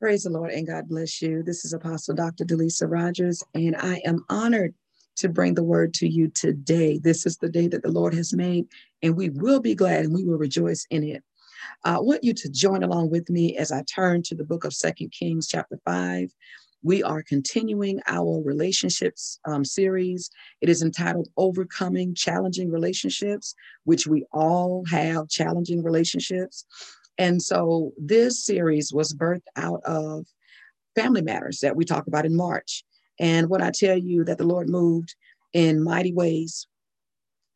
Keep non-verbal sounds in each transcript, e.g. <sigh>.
Praise the Lord and God bless you. This is Apostle Dr. Delisa Rogers, and I am honored to bring the word to you today. This is the day that the Lord has made, and we will be glad and we will rejoice in it. I want you to join along with me as I turn to the book of Second Kings, chapter 5. We are continuing our relationships um, series. It is entitled Overcoming Challenging Relationships, which we all have challenging relationships. And so this series was birthed out of family matters that we talked about in March. And when I tell you that the Lord moved in mighty ways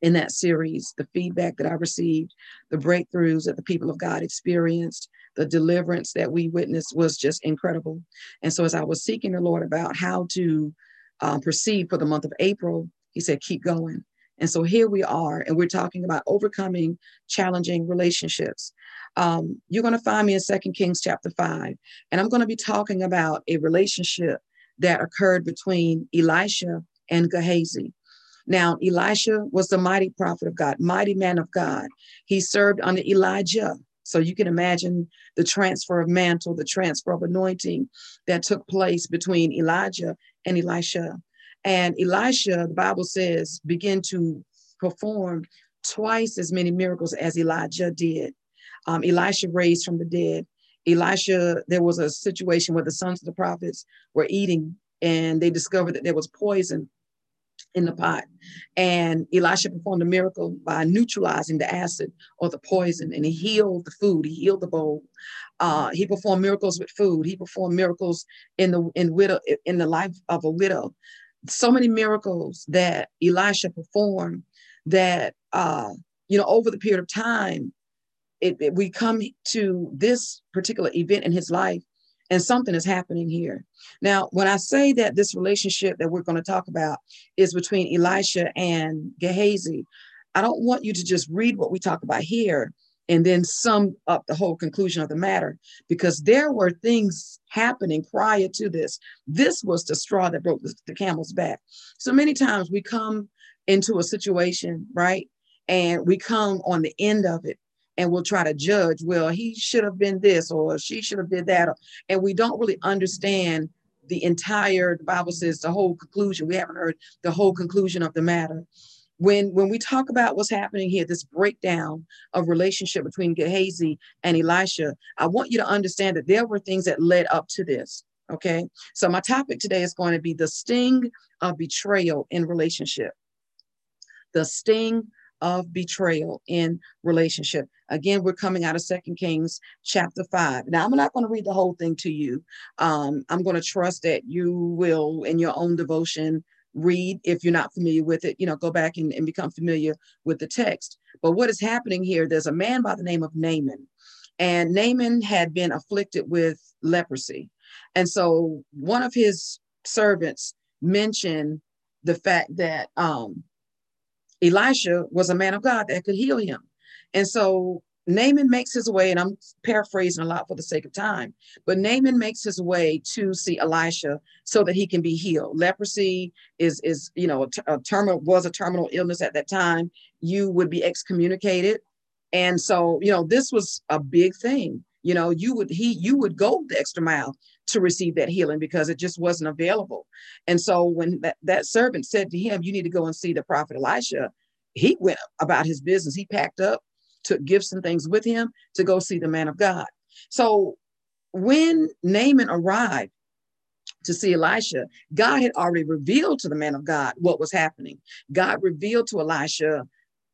in that series, the feedback that I received, the breakthroughs that the people of God experienced, the deliverance that we witnessed was just incredible. And so, as I was seeking the Lord about how to uh, proceed for the month of April, He said, Keep going. And so here we are, and we're talking about overcoming challenging relationships. Um, you're going to find me in Second Kings chapter 5, and I'm going to be talking about a relationship that occurred between Elisha and Gehazi. Now, Elisha was the mighty prophet of God, mighty man of God. He served under Elijah. So you can imagine the transfer of mantle, the transfer of anointing that took place between Elijah and Elisha. And Elisha, the Bible says, began to perform twice as many miracles as Elijah did. Um, Elisha raised from the dead. Elisha, there was a situation where the sons of the prophets were eating and they discovered that there was poison in the pot. And Elisha performed a miracle by neutralizing the acid or the poison, and he healed the food. He healed the bowl. Uh, he performed miracles with food. He performed miracles in the in widow in the life of a widow so many miracles that Elisha performed that, uh, you know, over the period of time, it, it, we come to this particular event in his life and something is happening here. Now, when I say that this relationship that we're going to talk about is between Elisha and Gehazi, I don't want you to just read what we talk about here and then sum up the whole conclusion of the matter because there were things happening prior to this. This was the straw that broke the, the, camel's back. So many times we come into a situation, right? And we come on the end of it and we'll try to judge, well, he should have been this or she should have did that. And we don't really understand the entire, the Bible says the whole conclusion. We haven't heard the whole conclusion of the matter when when we talk about what's happening here this breakdown of relationship between gehazi and elisha i want you to understand that there were things that led up to this okay? So my topic today is going to be the sting of betrayal in relationship. The sting of betrayal in relationship. Again we're coming out of second kings chapter 5 now i'm not going to read the whole thing to you. Um, i'm going to trust that you will in your own devotion read if you're not familiar with it you know go back and, and become familiar with the text. But what is happening here there's a man by the name of naaman and naaman had been afflicted with leprosy. And so one of his servants mentioned the fact that um, elisha was a man of god that could heal him. And so Naaman makes his way, and I'm paraphrasing a lot for the sake of time, but Naaman makes his way to see Elisha so that he can be healed. Leprosy is is you know a, a terminal was a terminal illness at that time. You would be excommunicated, and so you know this was a big thing. You know you would he you would go the extra mile to receive that healing because it just wasn't available. And so when that, that servant said to him, "You need to go and see the prophet Elisha," he went about his business. He packed up took gifts and things with him to go see the man of God. So when Naaman arrived to see Elisha, God had already revealed to the man of God what was happening. God revealed to Elisha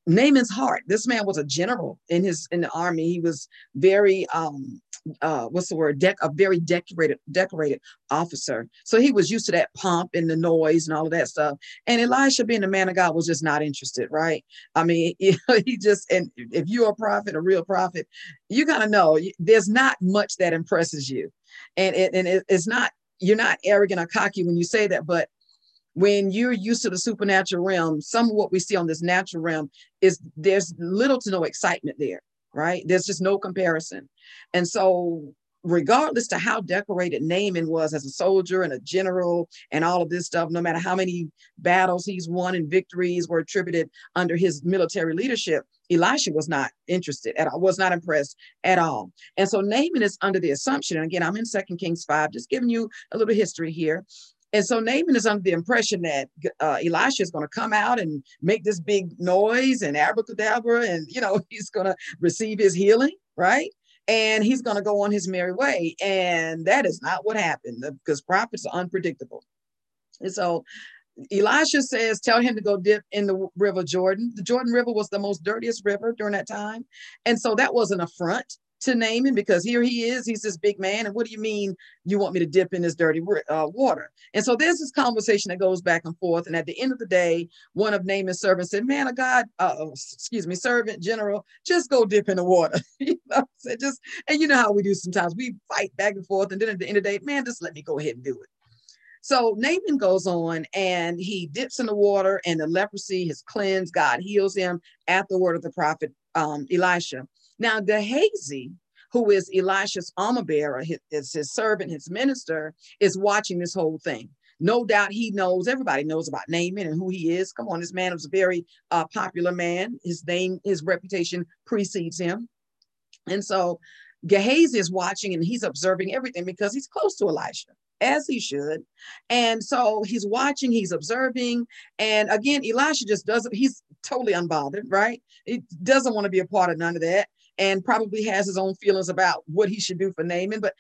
Naaman's heart. This man was a general in his in the army. He was very um uh what's the word a very decorated decorated officer. So he was used to that pomp and the noise and all of that stuff. And Elisha being a man of God was just not interested, right? I mean, <laughs> he just and if you're a prophet, a real prophet, you gotta know there's not much that impresses you. And it, and it, it's not you're not arrogant or cocky when you say that, but when you're used to the supernatural realm, some of what we see on this natural realm is there's little to no excitement there, right? There's just no comparison. And so, regardless to how decorated Naaman was as a soldier and a general and all of this stuff, no matter how many battles he's won and victories were attributed under his military leadership, Elisha was not interested at all, was not impressed at all. And so Naaman is under the assumption, and again, I'm in Second Kings 5, just giving you a little history here. And so Naaman is under the impression that uh, Elisha is going to come out and make this big noise and abracadabra, and you know <laughs> he's going to receive his healing, right? And he's going to go on his merry way. And that is not what happened because prophets are unpredictable. And so Elisha says, Tell him to go dip in the river Jordan. The Jordan River was the most dirtiest river during that time. And so that was an affront to Naaman because here he is, he's this big man. And what do you mean you want me to dip in this dirty uh, water? And so there's this conversation that goes back and forth. And at the end of the day, one of Naaman's servants said, Man of God, uh, oh, excuse me, servant general, just go dip in the water. <laughs> you know, just, and you know how we do sometimes we fight back and forth. And then at the end of the day, man, just let me go ahead and do it. So Naaman goes on and he dips in the water, and the leprosy is cleansed. God heals him at the word of the prophet um, Elisha. Now, Gehazi, who is Elisha's armor bearer, his, his, his servant, his minister, is watching this whole thing. No doubt he knows, everybody knows about Naaman and who he is. Come on, this man was a very uh, popular man. His name, his reputation precedes him. And so Gehazi is watching and he's observing everything because he's close to Elisha as he should. And so he's watching, he's observing. And again, Elisha just doesn't, he's totally unbothered, right? He doesn't want to be a part of none of that and probably has his own feelings about what he should do for Naaman. But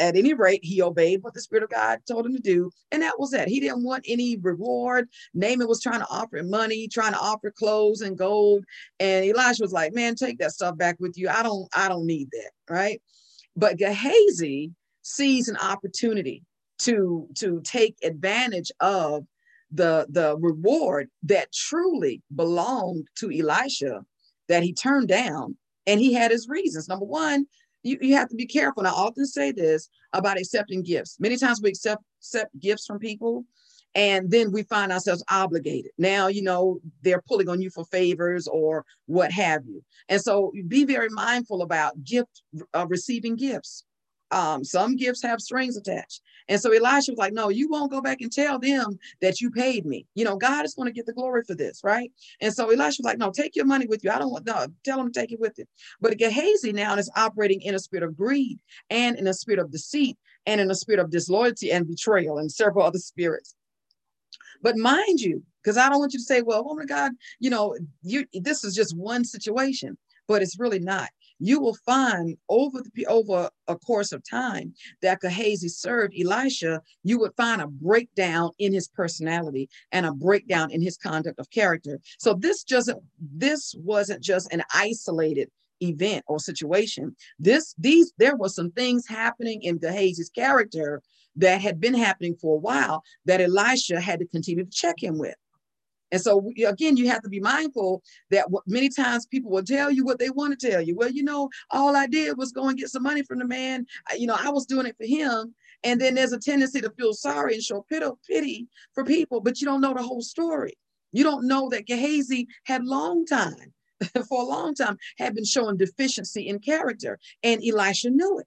at any rate, he obeyed what the Spirit of God told him to do. And that was that. He didn't want any reward. Naaman was trying to offer him money, trying to offer clothes and gold. And Elisha was like, man, take that stuff back with you. I don't, I don't need that. Right. But Gehazi sees an opportunity to to take advantage of the the reward that truly belonged to Elisha that he turned down and he had his reasons. Number one you, you have to be careful. And i often say this about accepting gifts. Many times we accept accept gifts from people and then we find ourselves obligated. Now you know they're pulling on you for favors or what have you. And so be very mindful about gift uh, receiving gifts um, some gifts have strings attached. And so Elisha was like, No, you won't go back and tell them that you paid me. You know, God is going to get the glory for this, right? And so Elisha was like, No, take your money with you. I don't want, no, tell them to take it with it. But Gehazi now is operating in a spirit of greed and in a spirit of deceit and in a spirit of disloyalty and betrayal and several other spirits. But mind you, because I don't want you to say, well, woman of God, you know, you this is just one situation, but it's really not you will find over the over a course of time that Gehazi served Elisha, you would find a breakdown in his personality and a breakdown in his conduct of character. So this just this wasn't just an isolated event or situation. This these there were some things happening in Gehazi's character that had been happening for a while that Elisha had to continue to check him with. And so again, you have to be mindful that many times people will tell you what they want to tell you. Well, you know, all I did was go and get some money from the man. You know, I was doing it for him. And then there's a tendency to feel sorry and show pity for people, but you don't know the whole story. You don't know that Gehazi had long time, <laughs> for a long time, had been showing deficiency in character, and Elisha knew it,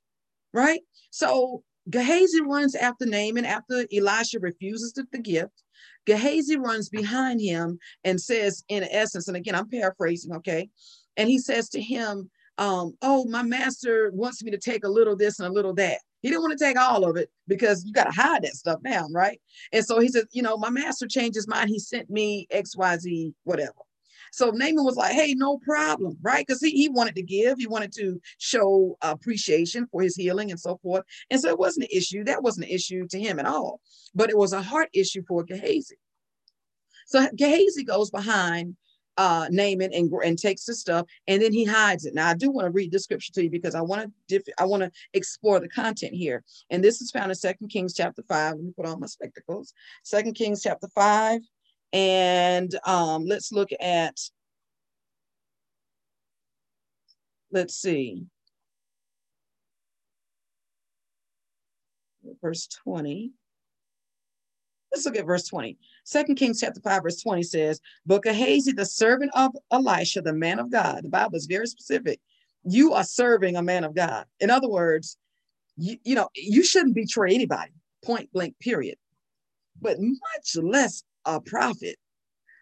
right? So Gehazi runs after Naaman after Elisha refuses the, the gift. Gehazi runs behind him and says, in essence, and again, I'm paraphrasing, okay? And he says to him, um, Oh, my master wants me to take a little this and a little that. He didn't want to take all of it because you got to hide that stuff down, right? And so he said, You know, my master changed his mind. He sent me XYZ, whatever. So Naaman was like, hey, no problem, right? Because he, he wanted to give, he wanted to show appreciation for his healing and so forth. And so it wasn't an issue. That wasn't an issue to him at all. But it was a heart issue for Gehazi. So Gehazi goes behind uh, Naaman and, and takes the stuff, and then he hides it. Now, I do want to read the scripture to you because I want to diff- I want to explore the content here. And this is found in Second Kings chapter five. Let me put on my spectacles. Second Kings chapter five, and um, let's look at, let's see, verse 20. Let's look at verse 20. Second Kings chapter 5, verse 20 says, But the servant of Elisha, the man of God, the Bible is very specific. You are serving a man of God. In other words, you, you know, you shouldn't betray anybody, point blank, period. But much less a prophet,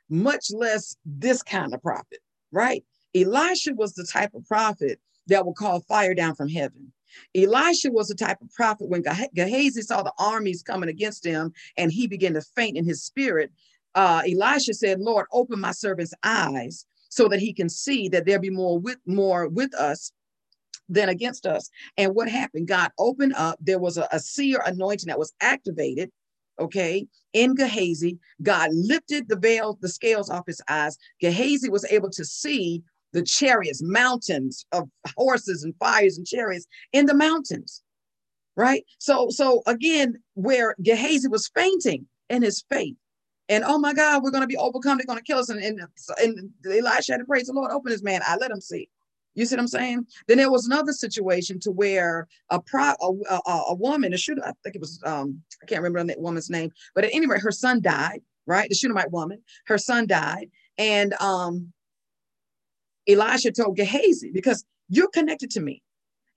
much less this kind of prophet, right? Elisha was the type of prophet that will call fire down from heaven. Elisha was the type of prophet when Gehazi saw the armies coming against him and he began to faint in his spirit. Uh, Elisha said, Lord, open my servant's eyes so that he can see that there be more with more with us than against us. And what happened? God opened up. There was a, a seer anointing that was activated. Okay, in Gehazi, God lifted the veil, the scales off his eyes. Gehazi was able to see the chariots, mountains of horses and fires and chariots in the mountains. Right. So, so again, where Gehazi was fainting in his faith, and oh my God, we're going to be overcome. They're going to kill us. And, and, and Elisha had to praise the Lord, open his man. I let him see. You see what I'm saying? Then there was another situation to where a pro a, a, a woman, a shooter, I think it was um, I can't remember that woman's name, but at any rate, her son died, right? The Shunammite woman, her son died. And um Elisha told Gehazi, because you're connected to me.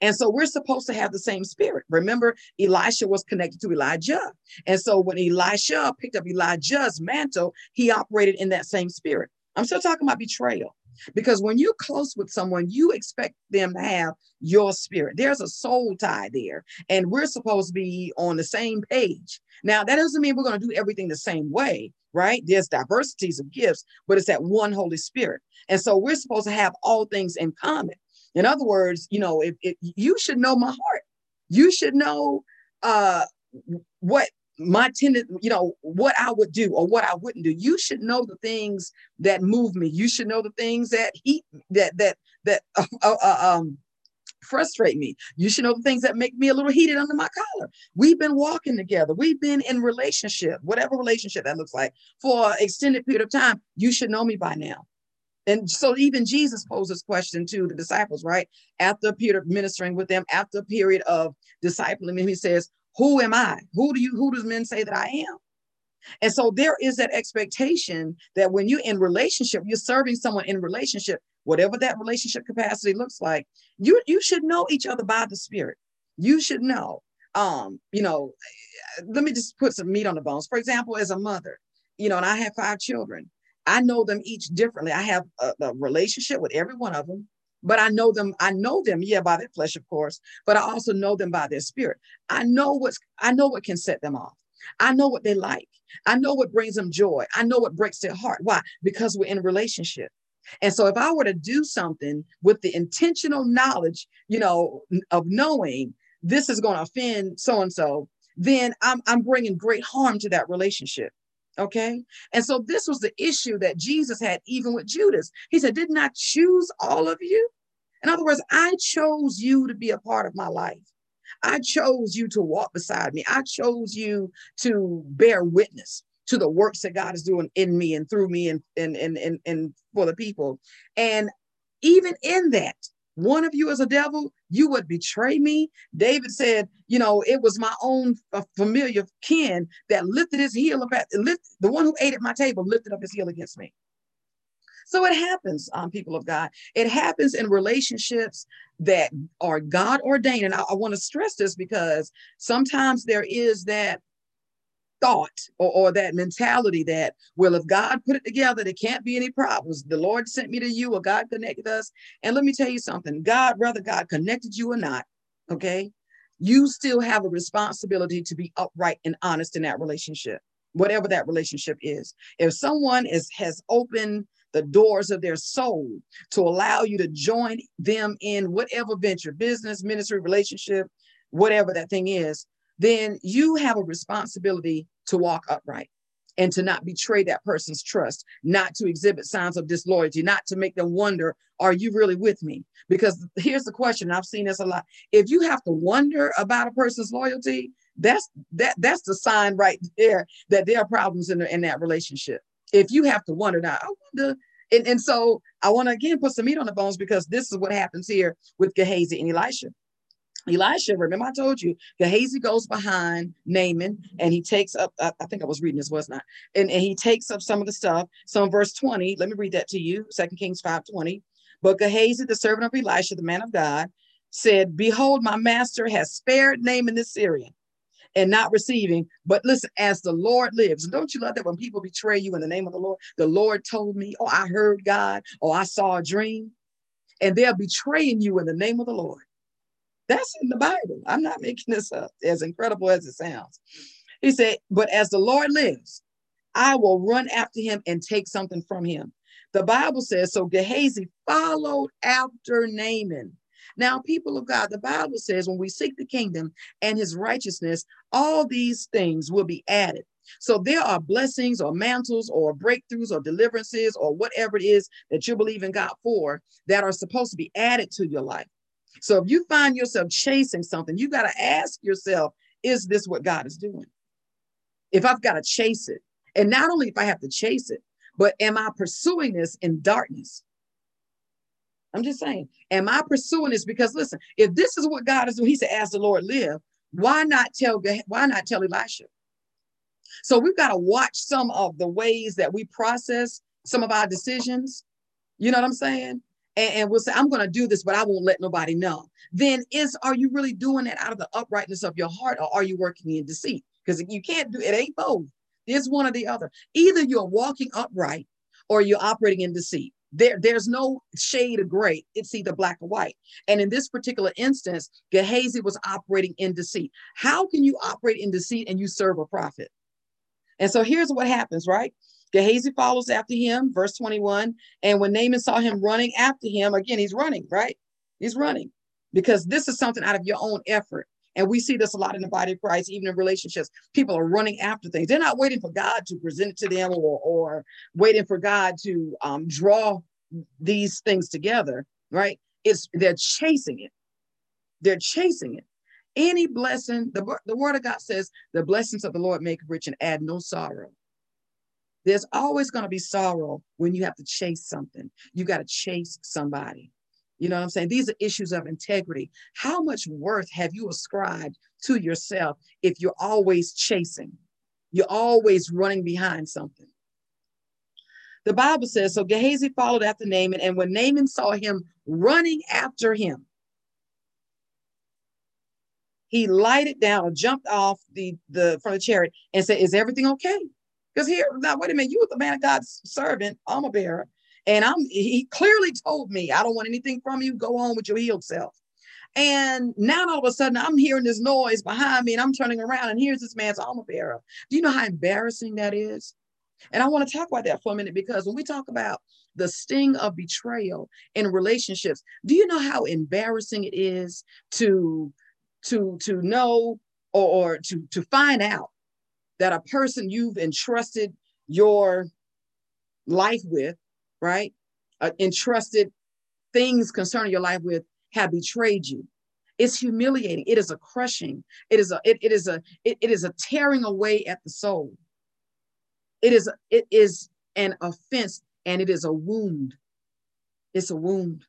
And so we're supposed to have the same spirit. Remember, Elisha was connected to Elijah. And so when Elisha picked up Elijah's mantle, he operated in that same spirit. I'm still talking about betrayal. Because when you're close with someone, you expect them to have your spirit. There's a soul tie there, and we're supposed to be on the same page. Now, that doesn't mean we're going to do everything the same way, right? There's diversities of gifts, but it's that one Holy Spirit. And so we're supposed to have all things in common. In other words, you know, if, if you should know my heart, you should know uh, what my tendency, you know, what I would do or what I wouldn't do. You should know the things that move me. You should know the things that heat that that that uh, <laughs> uh, uh, um frustrate me. You should know the things that make me a little heated under my collar. We've been walking together. We've been in relationship, whatever relationship that looks like, for an extended period of time. You should know me by now. And so even Jesus posed this question to the disciples, right? After a period of ministering with them, after a period of discipling them, he says, who am I? Who do you, who does men say that I am? And so there is that expectation that when you're in relationship, you're serving someone in relationship, whatever that relationship capacity looks like, you you should know each other by the spirit. You should know. Um, you know, let me just put some meat on the bones. For example, as a mother, you know, and I have five children. I know them each differently. I have a, a relationship with every one of them but I know them, I know them, yeah, by their flesh, of course, but I also know them by their spirit. I know what's I know what can set them off. I know what they like. I know what brings them joy. I know what breaks their heart. Why? Because we're in a relationship. And so if I were to do something with the intentional knowledge, you know, of knowing this is going to offend so and so, then I'm, I'm bringing great harm to that relationship. Okay. And so this was the issue that Jesus had even with Judas. He said, Didn't I choose all of you? In other words, I chose you to be a part of my life. I chose you to walk beside me. I chose you to bear witness to the works that God is doing in me and through me and and and and, and for the people. And even in that, one of you is a devil, you would betray me. David said, you know, it was my own uh, familiar kin that lifted his heel up at lift, the one who ate at my table lifted up his heel against me. So it happens, um, people of God. It happens in relationships that are God ordained. And I, I want to stress this because sometimes there is that thought or, or that mentality that, well, if God put it together, there can't be any problems. The Lord sent me to you or God connected us. And let me tell you something God, whether God connected you or not, okay, you still have a responsibility to be upright and honest in that relationship, whatever that relationship is. If someone is has opened the doors of their soul to allow you to join them in whatever venture, business, ministry, relationship, whatever that thing is, then you have a responsibility to walk upright and to not betray that person's trust, not to exhibit signs of disloyalty, not to make them wonder, are you really with me? Because here's the question, I've seen this a lot. If you have to wonder about a person's loyalty, that's that that's the sign right there that there are problems in, the, in that relationship. If you have to wonder, now I wonder, and, and so I want to again put some meat on the bones because this is what happens here with Gehazi and Elisha. Elisha, remember I told you, Gehazi goes behind Naaman and he takes up, I, I think I was reading this, was not, and, and he takes up some of the stuff. So in verse 20, let me read that to you, Second Kings 5 20. But Gehazi, the servant of Elisha, the man of God, said, Behold, my master has spared Naaman the Syrian and not receiving. But listen, as the Lord lives, and don't you love that when people betray you in the name of the Lord? The Lord told me, oh, I heard God, or I saw a dream. and they're betraying you in the name of the Lord. That's in the Bible. I'm not making this up, as incredible as it sounds. He said, But as the Lord lives, I will run after him and take something from him. The Bible says, So Gehazi followed after Naaman. Now, people of God, the Bible says when we seek the kingdom and his righteousness, all these things will be added. So there are blessings or mantles or breakthroughs or deliverances or whatever it is that you believe in God for that are supposed to be added to your life. So if you find yourself chasing something, you got to ask yourself, is this what God is doing? If I've got to chase it, and not only if I have to chase it, but am I pursuing this in darkness? I'm just saying, am I pursuing this? Because listen, if this is what God is doing, he said, as the Lord live, why not tell why not tell Elisha? So we've got to watch some of the ways that we process some of our decisions. You know what I'm saying? And, and we'll say, I'm going to do this, but I won't let nobody know. Then is are you really doing that out of the uprightness of your heart, or are you working in deceit? Because you can't do it, ain't both. It's one or the other. Either you're walking upright or you're operating in deceit. There, there's no shade of gray. It's either black or white. And in this particular instance, Gehazi was operating in deceit. How can you operate in deceit and you serve a prophet? And so here's what happens, right? Gehazi follows after him, verse 21. And when Naaman saw him running after him, again, he's running, right? He's running because this is something out of your own effort. And we see this a lot in the body of Christ, even in relationships. People are running after things. They're not waiting for God to present it to them or, or waiting for God to um, draw these things together, right? It's they're chasing it. They're chasing it. Any blessing, the, the word of God says, the blessings of the Lord make rich and add no sorrow. There's always going to be sorrow when you have to chase something. You got to chase somebody. You know what I'm saying? These are issues of integrity. How much worth have you ascribed to yourself if you're always chasing? You're always running behind something. The Bible says, so Gehazi followed after Naaman, and when Naaman saw him running after him, he lighted down jumped off the, the from the chariot and said, Is everything okay? Because here, now wait a minute, you were the man of God's servant, armor bearer. And I'm he clearly told me, I don't want anything from you. Go on with your healed self. And now all of a sudden I'm hearing this noise behind me and I'm turning around and here's this man's armor bearer. Do you know how embarrassing that is? And I want to talk about that for a minute because when we talk about the sting of betrayal in relationships, do you know how embarrassing it is to to to know or, or to to find out that a person you've entrusted your life with, right? Uh, entrusted things concerning your life with have betrayed you. It's humiliating. It is a crushing. It is a it, it is a it, it is a tearing away at the soul. It is it is an offense and it is a wound. It's a wound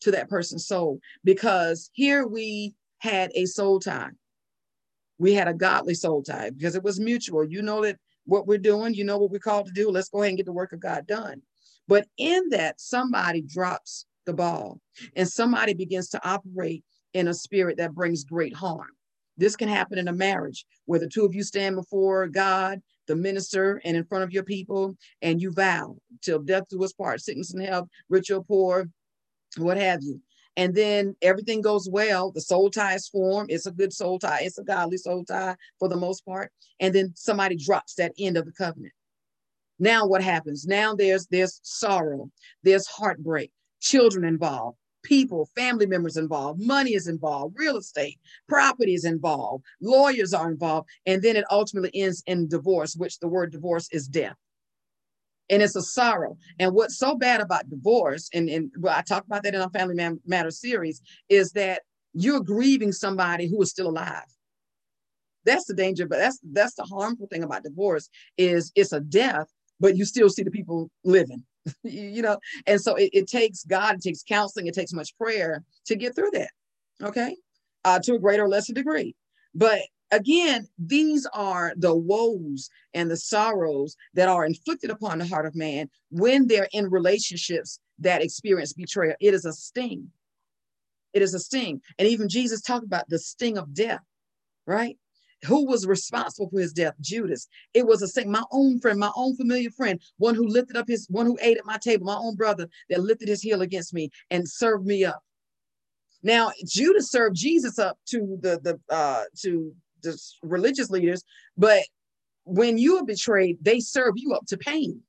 to that person's soul because here we had a soul tie. We had a godly soul tie because it was mutual. You know that what we're doing, you know what we're called to do. Let's go ahead and get the work of God done. But in that, somebody drops the ball and somebody begins to operate in a spirit that brings great harm. This can happen in a marriage where the two of you stand before God, the minister, and in front of your people, and you vow till death do us part, sickness and health, rich or poor, what have you and then everything goes well the soul tie is formed it's a good soul tie it's a godly soul tie for the most part and then somebody drops that end of the covenant. Now what happens? Now there's there's sorrow there's heartbreak children involved people family members involved money is involved real estate property is involved lawyers are involved and then it ultimately ends in divorce which the word divorce is death and it's a sorrow. And what's so bad about divorce, and, and well, I talked about that in our Family Matter series, is that you're grieving somebody who is still alive. That's the danger, but that's that's the harmful thing about divorce is it's a death, but you still see the people living. <laughs> you know, and so it, it takes God, it takes counseling, it takes much prayer to get through that. Okay, uh, to a greater or lesser degree. But again, these are the woes and the sorrows that are inflicted upon the heart of man when they're in relationships that experience betrayal. It is a sting. It is a sting. And even Jesus talked about the sting of death, right? Who was responsible for his death? Judas. It was a sting. my own friend, my own familiar friend, one who lifted up his, one who ate at my table, my own brother that lifted his heel against me and served me up. Now, Judas served Jesus up to the the uh to religious leaders, but when you are betrayed, they serve you up to pain.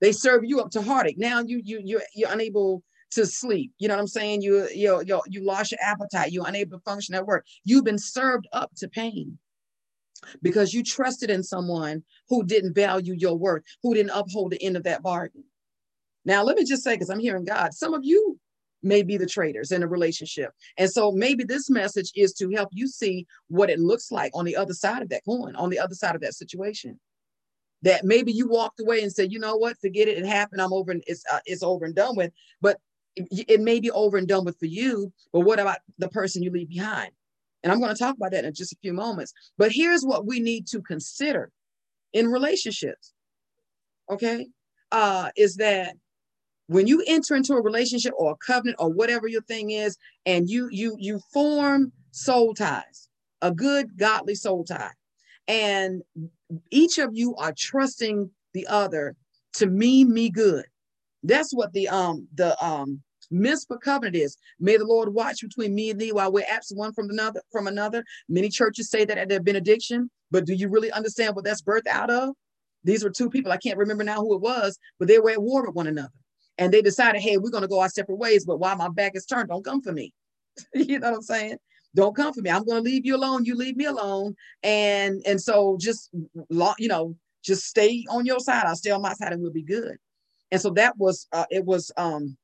They serve you up to heartache. Now you you you you're unable to sleep. You know what I'm saying? You you you you lost your appetite. You're unable to function at work. You've been served up to pain because you trusted in someone who didn't value your worth, who didn't uphold the end of that bargain. Now, let me just say, because I'm hearing God, some of you may be the traitors in a relationship. And so maybe this message is to help you see what it looks like on the other side of that coin, on the other side of that situation that maybe you walked away and said, you know what, forget it, it happened, I'm over, and it's uh, it's over and done with. But it, it may be over and done with for you, but what about the person you leave behind? And I'm going to talk about that in just a few moments. But here's what we need to consider in relationships. Okay, uh, is that when you enter into a relationship or a covenant or whatever your thing is, and you you you form soul ties, a good godly soul tie, and each of you are trusting the other to mean me good. That's what the um the um Mizpah covenant is. May the Lord watch between me and thee while we're absent one from another from another. Many churches say that at their benediction, but do you really understand what that's birthed out of? These were two people. I can't remember now who it was, but they were at war with one another. And they decided, hey, we're going to go our separate ways, but while my back is turned, don't come for me. <laughs> you know what I'm saying? don't come for me. I'm going to leave you alone. You leave me alone. And and so just you know, just stay on your side. I'll stay on my side and we'll be good. And so that was uh, it was um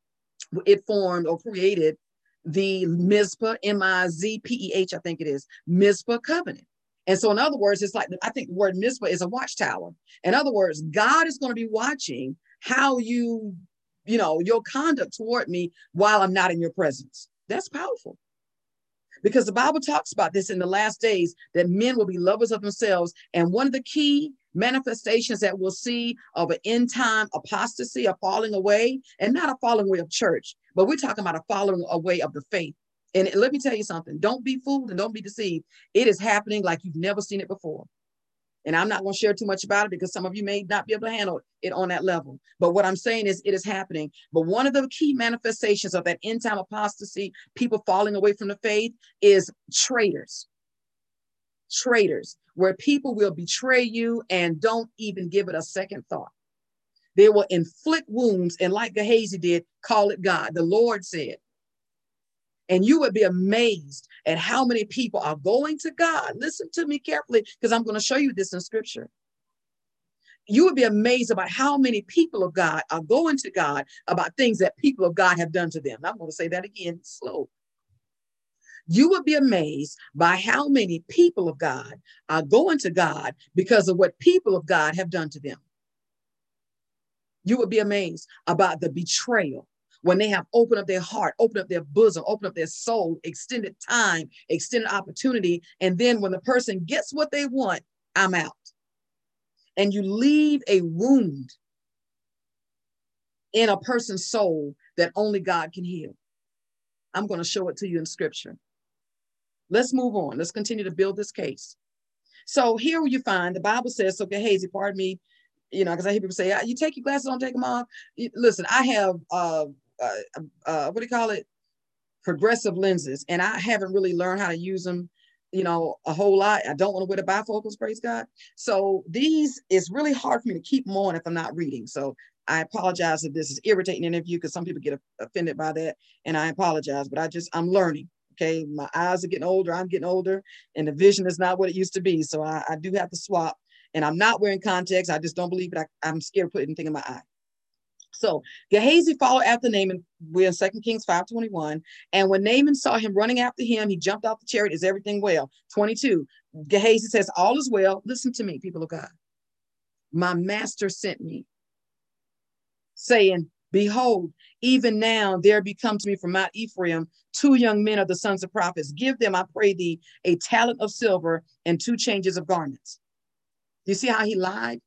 it formed or created the Mizpah, M-I-Z-P-E-H, I think it is, Mizpah covenant. And so, in other words, it's like I think the word Mizpah is a watchtower. In other words, God is going to be watching how you, you know, your conduct toward me while I'm not in your presence. That's powerful because the Bible talks about this in the last days that men will be lovers of themselves. And one of the key manifestations that we'll see of an end time apostasy, a falling away, and not a falling away of church, but we're talking about a falling away of the faith. And let me tell you something don't be fooled and don't be deceived. It is happening like you've never seen it before. And I'm not going to share too much about it because some of you may not be able to handle it on that level. But what I'm saying is it is happening. But one of the key manifestations of that end time apostasy, people falling away from the faith, is traitors. Traitors, where people will betray you and don't even give it a second thought. They will inflict wounds and, like Gehazi did, call it God. The Lord said, and you would be amazed at how many people are going to God. Listen to me carefully because I'm going to show you this in scripture. You would be amazed about how many people of God are going to God about things that people of God have done to them. I'm going to say that again slow. You would be amazed by how many people of God are going to God because of what people of God have done to them. You would be amazed about the betrayal, when they have opened up their heart, opened up their bosom, opened up their soul, extended time, extended opportunity. And then when the person gets what they want, I'm out. And you leave a wound in a person's soul that only God can heal. I'm going to show it to you in scripture. Let's move on. Let's continue to build this case. So here you find the Bible says, so Gehazi, pardon me, you know, because I hear people say, ah, you take your glasses, don't take them off. Listen, I have uh, uh, uh, what do you call it? Progressive lenses, and I haven't really learned how to use them, you know, a whole lot. I don't want to wear the bifocals, praise God. So these it's really hard for me to keep them on if I'm not reading. So I apologize if this is irritating any of you because some people get offended by that, and I apologize. But I just I'm learning. Okay, my eyes are getting older. I'm getting older, and the vision is not what it used to be. So I, I do have to swap. And I'm not wearing contacts. I just don't believe it. I, I'm scared to put anything in my eye. So Gehazi followed after Naaman. We're in 2 Kings 521. And when Naaman saw him running after him, he jumped off the chariot. Is everything well? 22. Gehazi says, All is well. Listen to me, people of God. My master sent me, saying, Behold, even now there become to me from Mount Ephraim two young men of the sons of prophets. Give them, I pray thee, a talent of silver and two changes of garments. You see how he lied?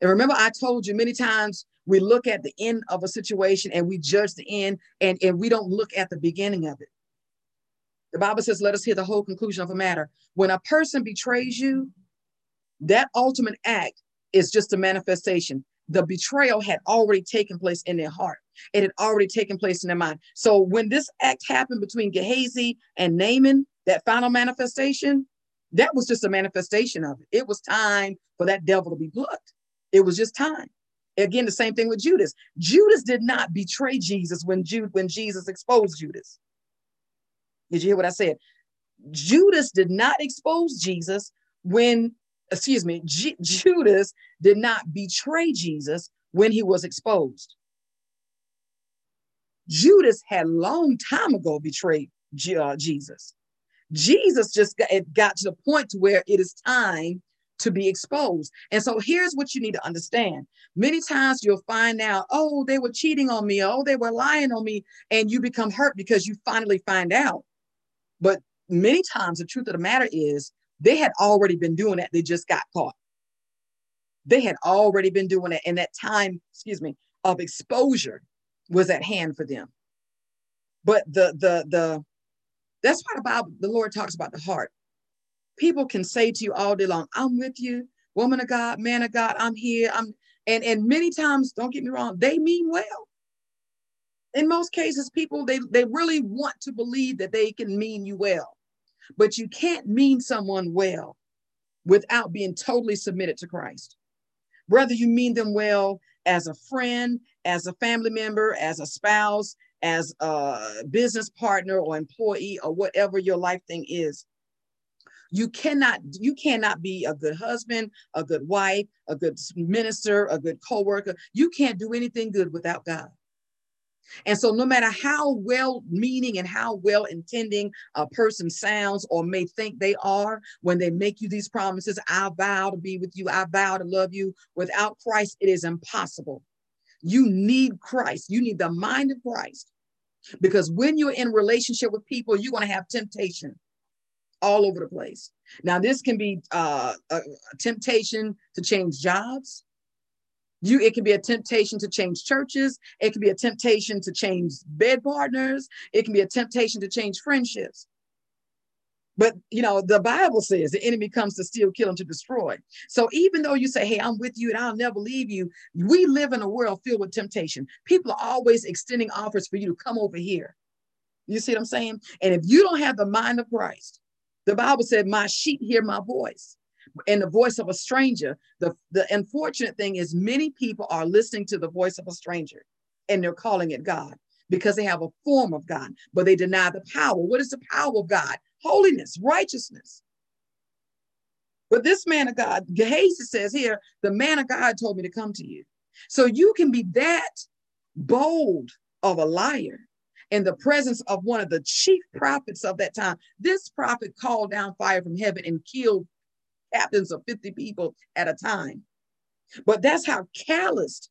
And remember, I told you many times we look at the end of a situation and we judge the end and, and we don't look at the beginning of it. The Bible says, let us hear the whole conclusion of a matter. When a person betrays you, that ultimate act is just a manifestation. The betrayal had already taken place in their heart. It had already taken place in their mind. So when this act happened between Gehazi and Naaman, that final manifestation, that was just a manifestation of it. It was time for that devil to be plucked. It was just time. Again, the same thing with Judas. Judas did not betray Jesus when Jude when Jesus exposed Judas. Did you hear what I said? Judas did not expose Jesus when, excuse me, Judas did not betray Jesus when he was exposed. Judas had long time ago betrayed uh, Jesus. Jesus just got, it got to the point to where it is time to be exposed. And so here's what you need to understand. Many times you'll find out, oh, they were cheating on me, oh, they were lying on me, and you become hurt because you finally find out. But many times the truth of the matter is they had already been doing that. They just got caught. They had already been doing it. And that time, excuse me, of exposure was at hand for them. But the the the that's why the Bible, the Lord talks about the heart. People can say to you all day long, I'm with you, woman of God, man of God, I'm here. I'm and and many times, don't get me wrong, they mean well. In most cases, people they they really want to believe that they can mean you well. But you can't mean someone well without being totally submitted to Christ. Whether you mean them well as a friend, as a family member, as a spouse, as a business partner or employee or whatever your life thing is you cannot you cannot be a good husband a good wife a good minister a good co-worker you can't do anything good without god and so no matter how well meaning and how well intending a person sounds or may think they are when they make you these promises i vow to be with you i vow to love you without christ it is impossible you need Christ. You need the mind of Christ. Because when you're in relationship with people, you're going to have temptation all over the place. Now, this can be uh, a, temptation to change jobs. You, it can be a temptation to change churches. It can be a temptation to change bed partners. It can be a temptation to change friendships. But you know, the Bible says the enemy comes to steal, kill, and to destroy. So even though you say, Hey, I'm with you and I'll never leave you, we live in a world filled with temptation. People are always extending offers for you to come over here. You see what I'm saying? And if you don't have the mind of Christ, the Bible said, My sheep hear my voice. And the voice of a stranger. The, the unfortunate thing is, many people are listening to the voice of a stranger and they're calling it God because they have a form of God, but they deny the power. What is the power of God? holiness, righteousness. But this man of God, Gehazi says here, the man of God told me to come to you. So you can be that bold of a liar in the presence of one of the chief prophets of that time. This prophet called down fire from heaven and killed captains of 50 people at a time. But that's how calloused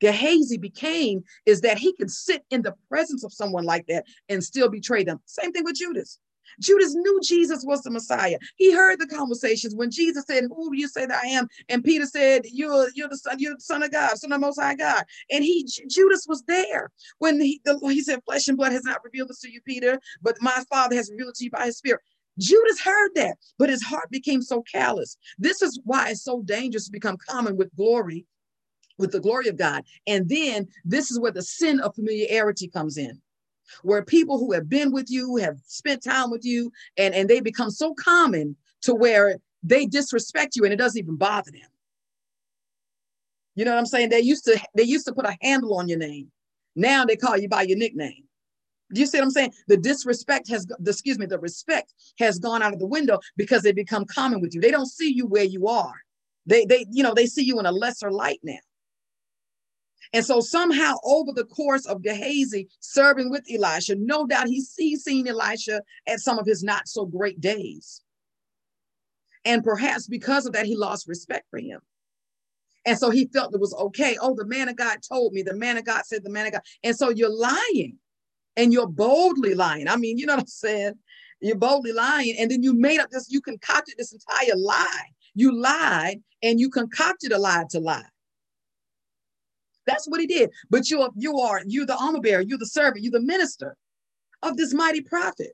Gehazi became, is that he could sit in the presence of someone like that and still betray them. Same thing with Judas. Judas knew Jesus was the Messiah. He heard the conversations when Jesus said, Who do you say that I am? And Peter said, You're, you're the son, you're the son of God, son of the most high God. And he Judas was there when he, the, he said, Flesh and blood has not revealed this to you, Peter, but my father has revealed it to you by his spirit. Judas heard that, but his heart became so callous. This is why it's so dangerous to become common with glory, with the glory of God. And then this is where the sin of familiarity comes in where people who have been with you, have spent time with you, and, and they become so common to where they disrespect you and it doesn't even bother them. You know what I'm saying? They used to they used to put a handle on your name. Now they call you by your nickname. Do you see what I'm saying? The disrespect has, the, excuse me, the respect has gone out of the window because they become common with you. They don't see you where you are. They, they, you know, they see you in a lesser light now. And so somehow over the course of Gehazi serving with Elisha, no doubt he's, seen Elisha at some of his not so great days. And perhaps because of that, he lost respect for him. And so he felt it was okay. Oh, the man of God told me, the man of God said, the man of God. And so you're lying and you're boldly lying. I mean, you know what I'm saying? You're boldly lying. And then you made up this, you concocted this entire lie. You lied and you concocted a lie to lie. That's what he did. But you are, you are, you're the armor bearer, you're the servant, you're the minister of this mighty prophet.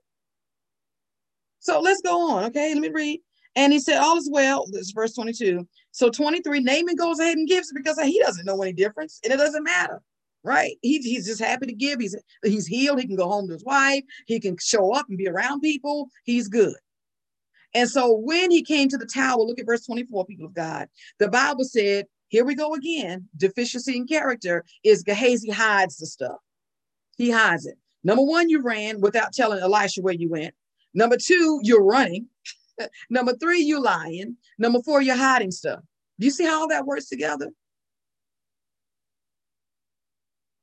So let's go on. Okay, let me read. And he said, All is well. This is verse 22. So 23, Naaman goes ahead and gives because he doesn't know any difference and it doesn't matter. Right? He, he's just happy to give. He's he's healed. He can go home to his wife. He can show up and be around people. He's good. And so when he came to the tower, look at verse 24, people of God. The Bible said, here we go again. Deficiency in character is Gehazi hides the stuff. He hides it. Number one, you ran without telling Elisha where you went. Number two, you're running. <laughs> Number three, you lying. Number four, you're hiding stuff. Do you see how all that works together?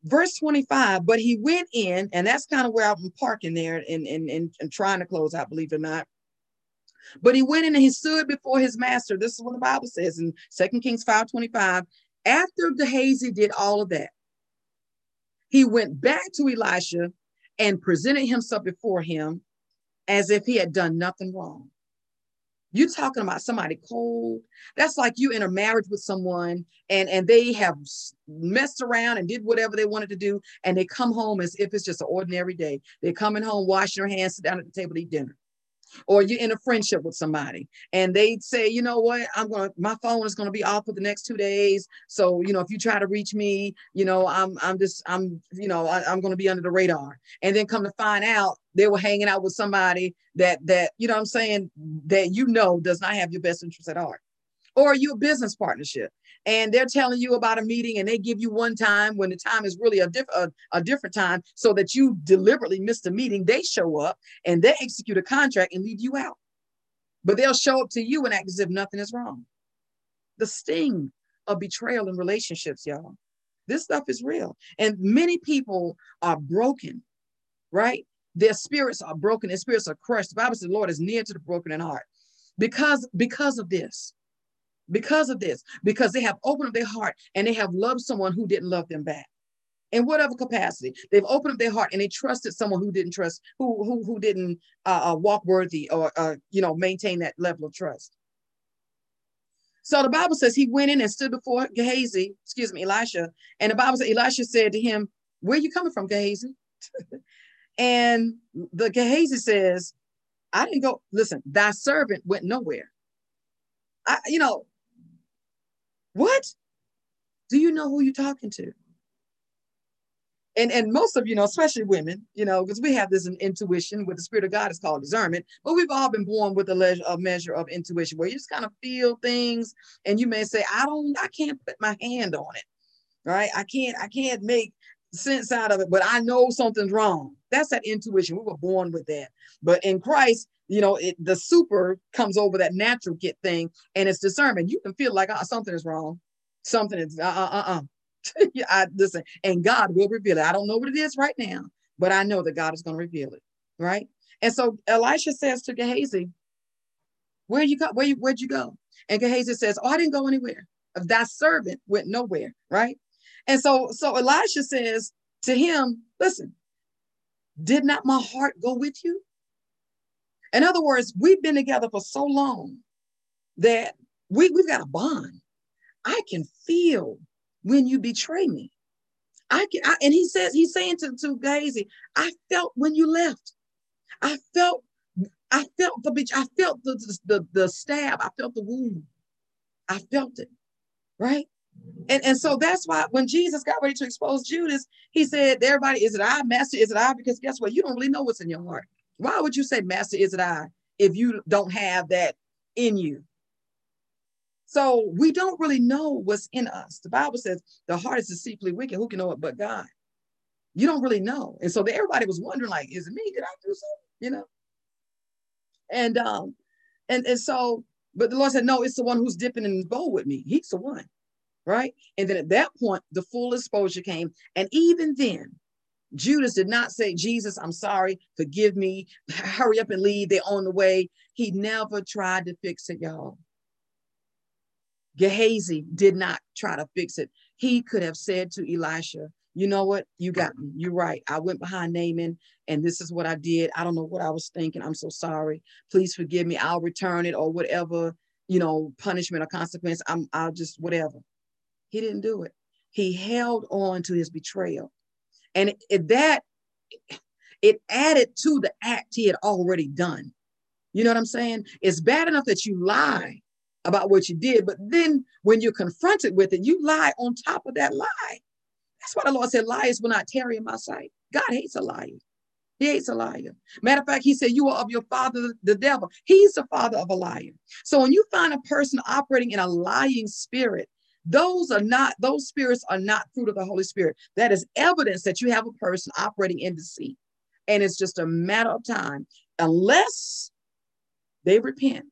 Verse 25, but he went in, and that's kind of where I'm parking there and, and, and, and trying to close out, believe it or not. But he went in and he stood before his master. This is what the Bible says in Second Kings 5:25. After Gehazi did all of that, he went back to Elisha and presented himself before him as if he had done nothing wrong. You talking about somebody cold? That's like you in a marriage with someone and and they have messed around and did whatever they wanted to do, and they come home as if it's just an ordinary day. They're coming home, washing their hands, sit down at the table, eat dinner or you're in a friendship with somebody and they say, you know what, I'm going to, my phone is going to be off for the next two days. So, you know, if you try to reach me, you know, I'm, I'm just, I'm, you know, I, I'm going to be under the radar. And then come to find out they were hanging out with somebody that, that, you know I'm saying, that you know does not have your best interest at heart. Or you a business partnership? And they're telling you about a meeting and they give you one time when the time is really a, diff- a, a different time so that you deliberately miss the meeting they show up and they execute a contract and leave you out. But they'll show up to you and act as if nothing is wrong. The sting of betrayal in relationships y'all. This stuff is real. And many people are broken right? Their spirits are broken their spirits are crushed. The bible says the lord is near to the broken in heart. Because because of this because of this, because they have opened up their heart and they have loved someone who didn't love them back. In whatever capacity, they've opened up their heart and they trusted someone who didn't trust, who who, who didn't uh, uh, walk worthy or uh, you know maintain that level of trust. So the Bible says he went in and stood before Gehazi, excuse me, Elisha, and the Bible says Elisha said to him, "Where are you coming from, Gehazi?" <laughs> and the Gehazi says, "I didn't go. Listen, thy servant went nowhere. I, you know, what? Do you know who you're talking to? And, and most of you know, especially women, you know, because we have this intuition with the Spirit of God is called discernment, but we've all been born with a, le- a measure of intuition where you just kind of feel things and you may say, I don't, I can't put my hand on it, right? I can't, I can't make sense out of it, but I know something's wrong. That's that intuition. We were born with that. But in Christ, you know, it, the super comes over that natural get thing and it's discernment. You can feel like oh, something is wrong. Something is uh uh uh. uh. <laughs> I listen, and God will reveal it. I don't know what it is right now, but I know that God is going to reveal it, right? And so Elisha says to Gehazi, "Where you go? Where you where'd you go?" And Gehazi says, "Oh, I didn't go anywhere. That servant went nowhere, right?" And so so Elisha says to him, "Listen, did not my heart go with you?" In other words, we've been together for so long that we, we've got a bond. I can feel when you betray me. I can, I, and he says, he's saying to, to Gehazi, I felt when you left. I felt, I felt the bitch, I felt the, the, the stab, I felt the wound. I felt it, right? And, and so that's why when Jesus got ready to expose Judas, he said, Everybody, is it I, Master? Is it I? Because guess what? You don't really know what's in your heart. Why would you say, Master, is it I, if you don't have that in you? So we don't really know what's in us. The Bible says the heart is deceitfully wicked. Who can know it but God? You don't really know. And so everybody was wondering, like, is it me? Did I do something? You know? And um, and, and so, but the Lord said, no, it's the one who's dipping in his bowl with me. He's the one. Right. And then at that point, the full exposure came. And even then, Judas did not say, Jesus, I'm sorry, forgive me, <laughs> hurry up and leave, they're on the way. He never tried to fix it, y'all. Gehazi did not try to fix it. He could have said to Elisha, you know what? You got me. You're right. I went behind Naaman and this is what I did. I don't know what I was thinking. I'm so sorry. Please forgive me. I'll return it or whatever, you know, punishment or consequence. I'm I'll just whatever. He didn't do it. He held on to his betrayal. And it, it, that it added to the act he had already done. You know what I'm saying? It's bad enough that you lie about what you did, but then when you're confronted with it, you lie on top of that lie. That's why the Lord said, liars will not tarry in my sight. God hates a liar. He hates a liar. Matter of fact, he said, You are of your father, the devil. He's the father of a liar. So when you find a person operating in a lying spirit, those are not, those spirits are not fruit of the Holy Spirit. That is evidence that you have a person operating in deceit. And it's just a matter of time, unless they repent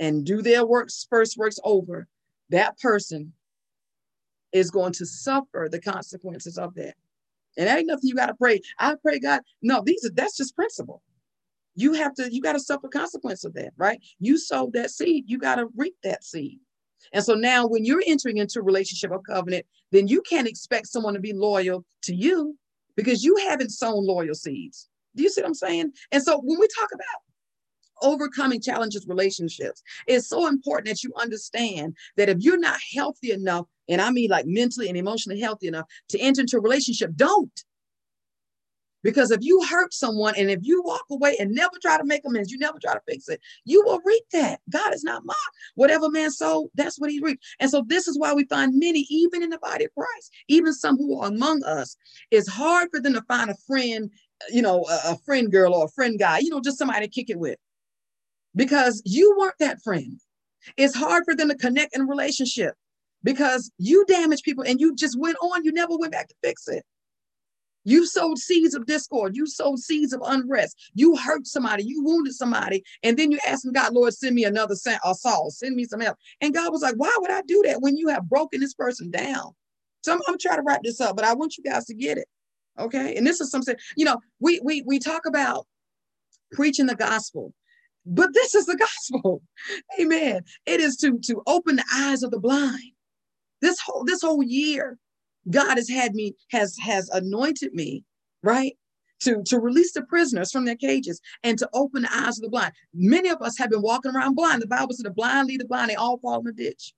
and do their works, first works over, that person is going to suffer the consequences of that. And that ain't nothing you got to pray. I pray God. No, these are that's just principle. You have to, you got to suffer consequence of that, right? You sowed that seed, you got to reap that seed. And so now when you're entering into a relationship or covenant, then you can't expect someone to be loyal to you because you haven't sown loyal seeds. Do you see what I'm saying? And so when we talk about overcoming challenges relationships it's so important that you understand that if you're not healthy enough and I mean like mentally and emotionally healthy enough to enter into a relationship, don't. Because if you hurt someone and if you walk away and never try to make amends, you never try to fix it, you will reap that. God is not mocked. Whatever man sowed, that's what he reaped. And so this is why we find many, even in the body of Christ, even some who are among us, it's hard for them to find a friend, you know, a, a friend girl or a friend guy, you know, just somebody to kick it with. Because you weren't that friend. It's hard for them to connect in relationship because you damaged people and you just went on. You never went back to fix it. You sowed seeds of discord. You sowed seeds of unrest. You hurt somebody. You wounded somebody. And then you asking God, Lord, send me another Saul. Send me some help. And God was like, why would I do that when you have broken this person down? So I'm, I'm trying to wrap this up, but I want you guys to get it. Okay. And this is something, you know, we we we talk about preaching the gospel, but this is the <laughs> gospel. Amen. It is to, to open the eyes of the blind this whole this whole year, God has had me, has has anointed me, right? To, to release the prisoners from their cages and to open the eyes of the blind. Many of us have been walking around blind. The Bible said the blind lead the blind, they all fall in the ditch.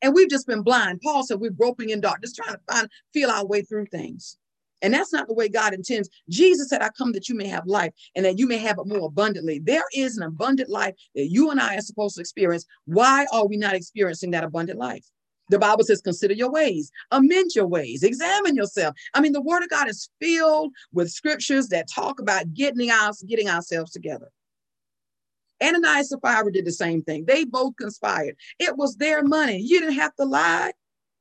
And we've just been blind. Paul said we're groping in darkness, trying to find, feel our way through things. And that's not the way God intends. Jesus said, I come that you may have life and that you may have it more abundantly. There is an abundant life that you and I are supposed to experience. Why are we not experiencing that abundant life? The Bible says, consider your ways, amend your ways, examine yourself. I mean, the word of God is filled with scriptures that talk about getting us, getting ourselves together. Ananias and Sapphira did the same thing. They both conspired. It was their money. You didn't have to lie.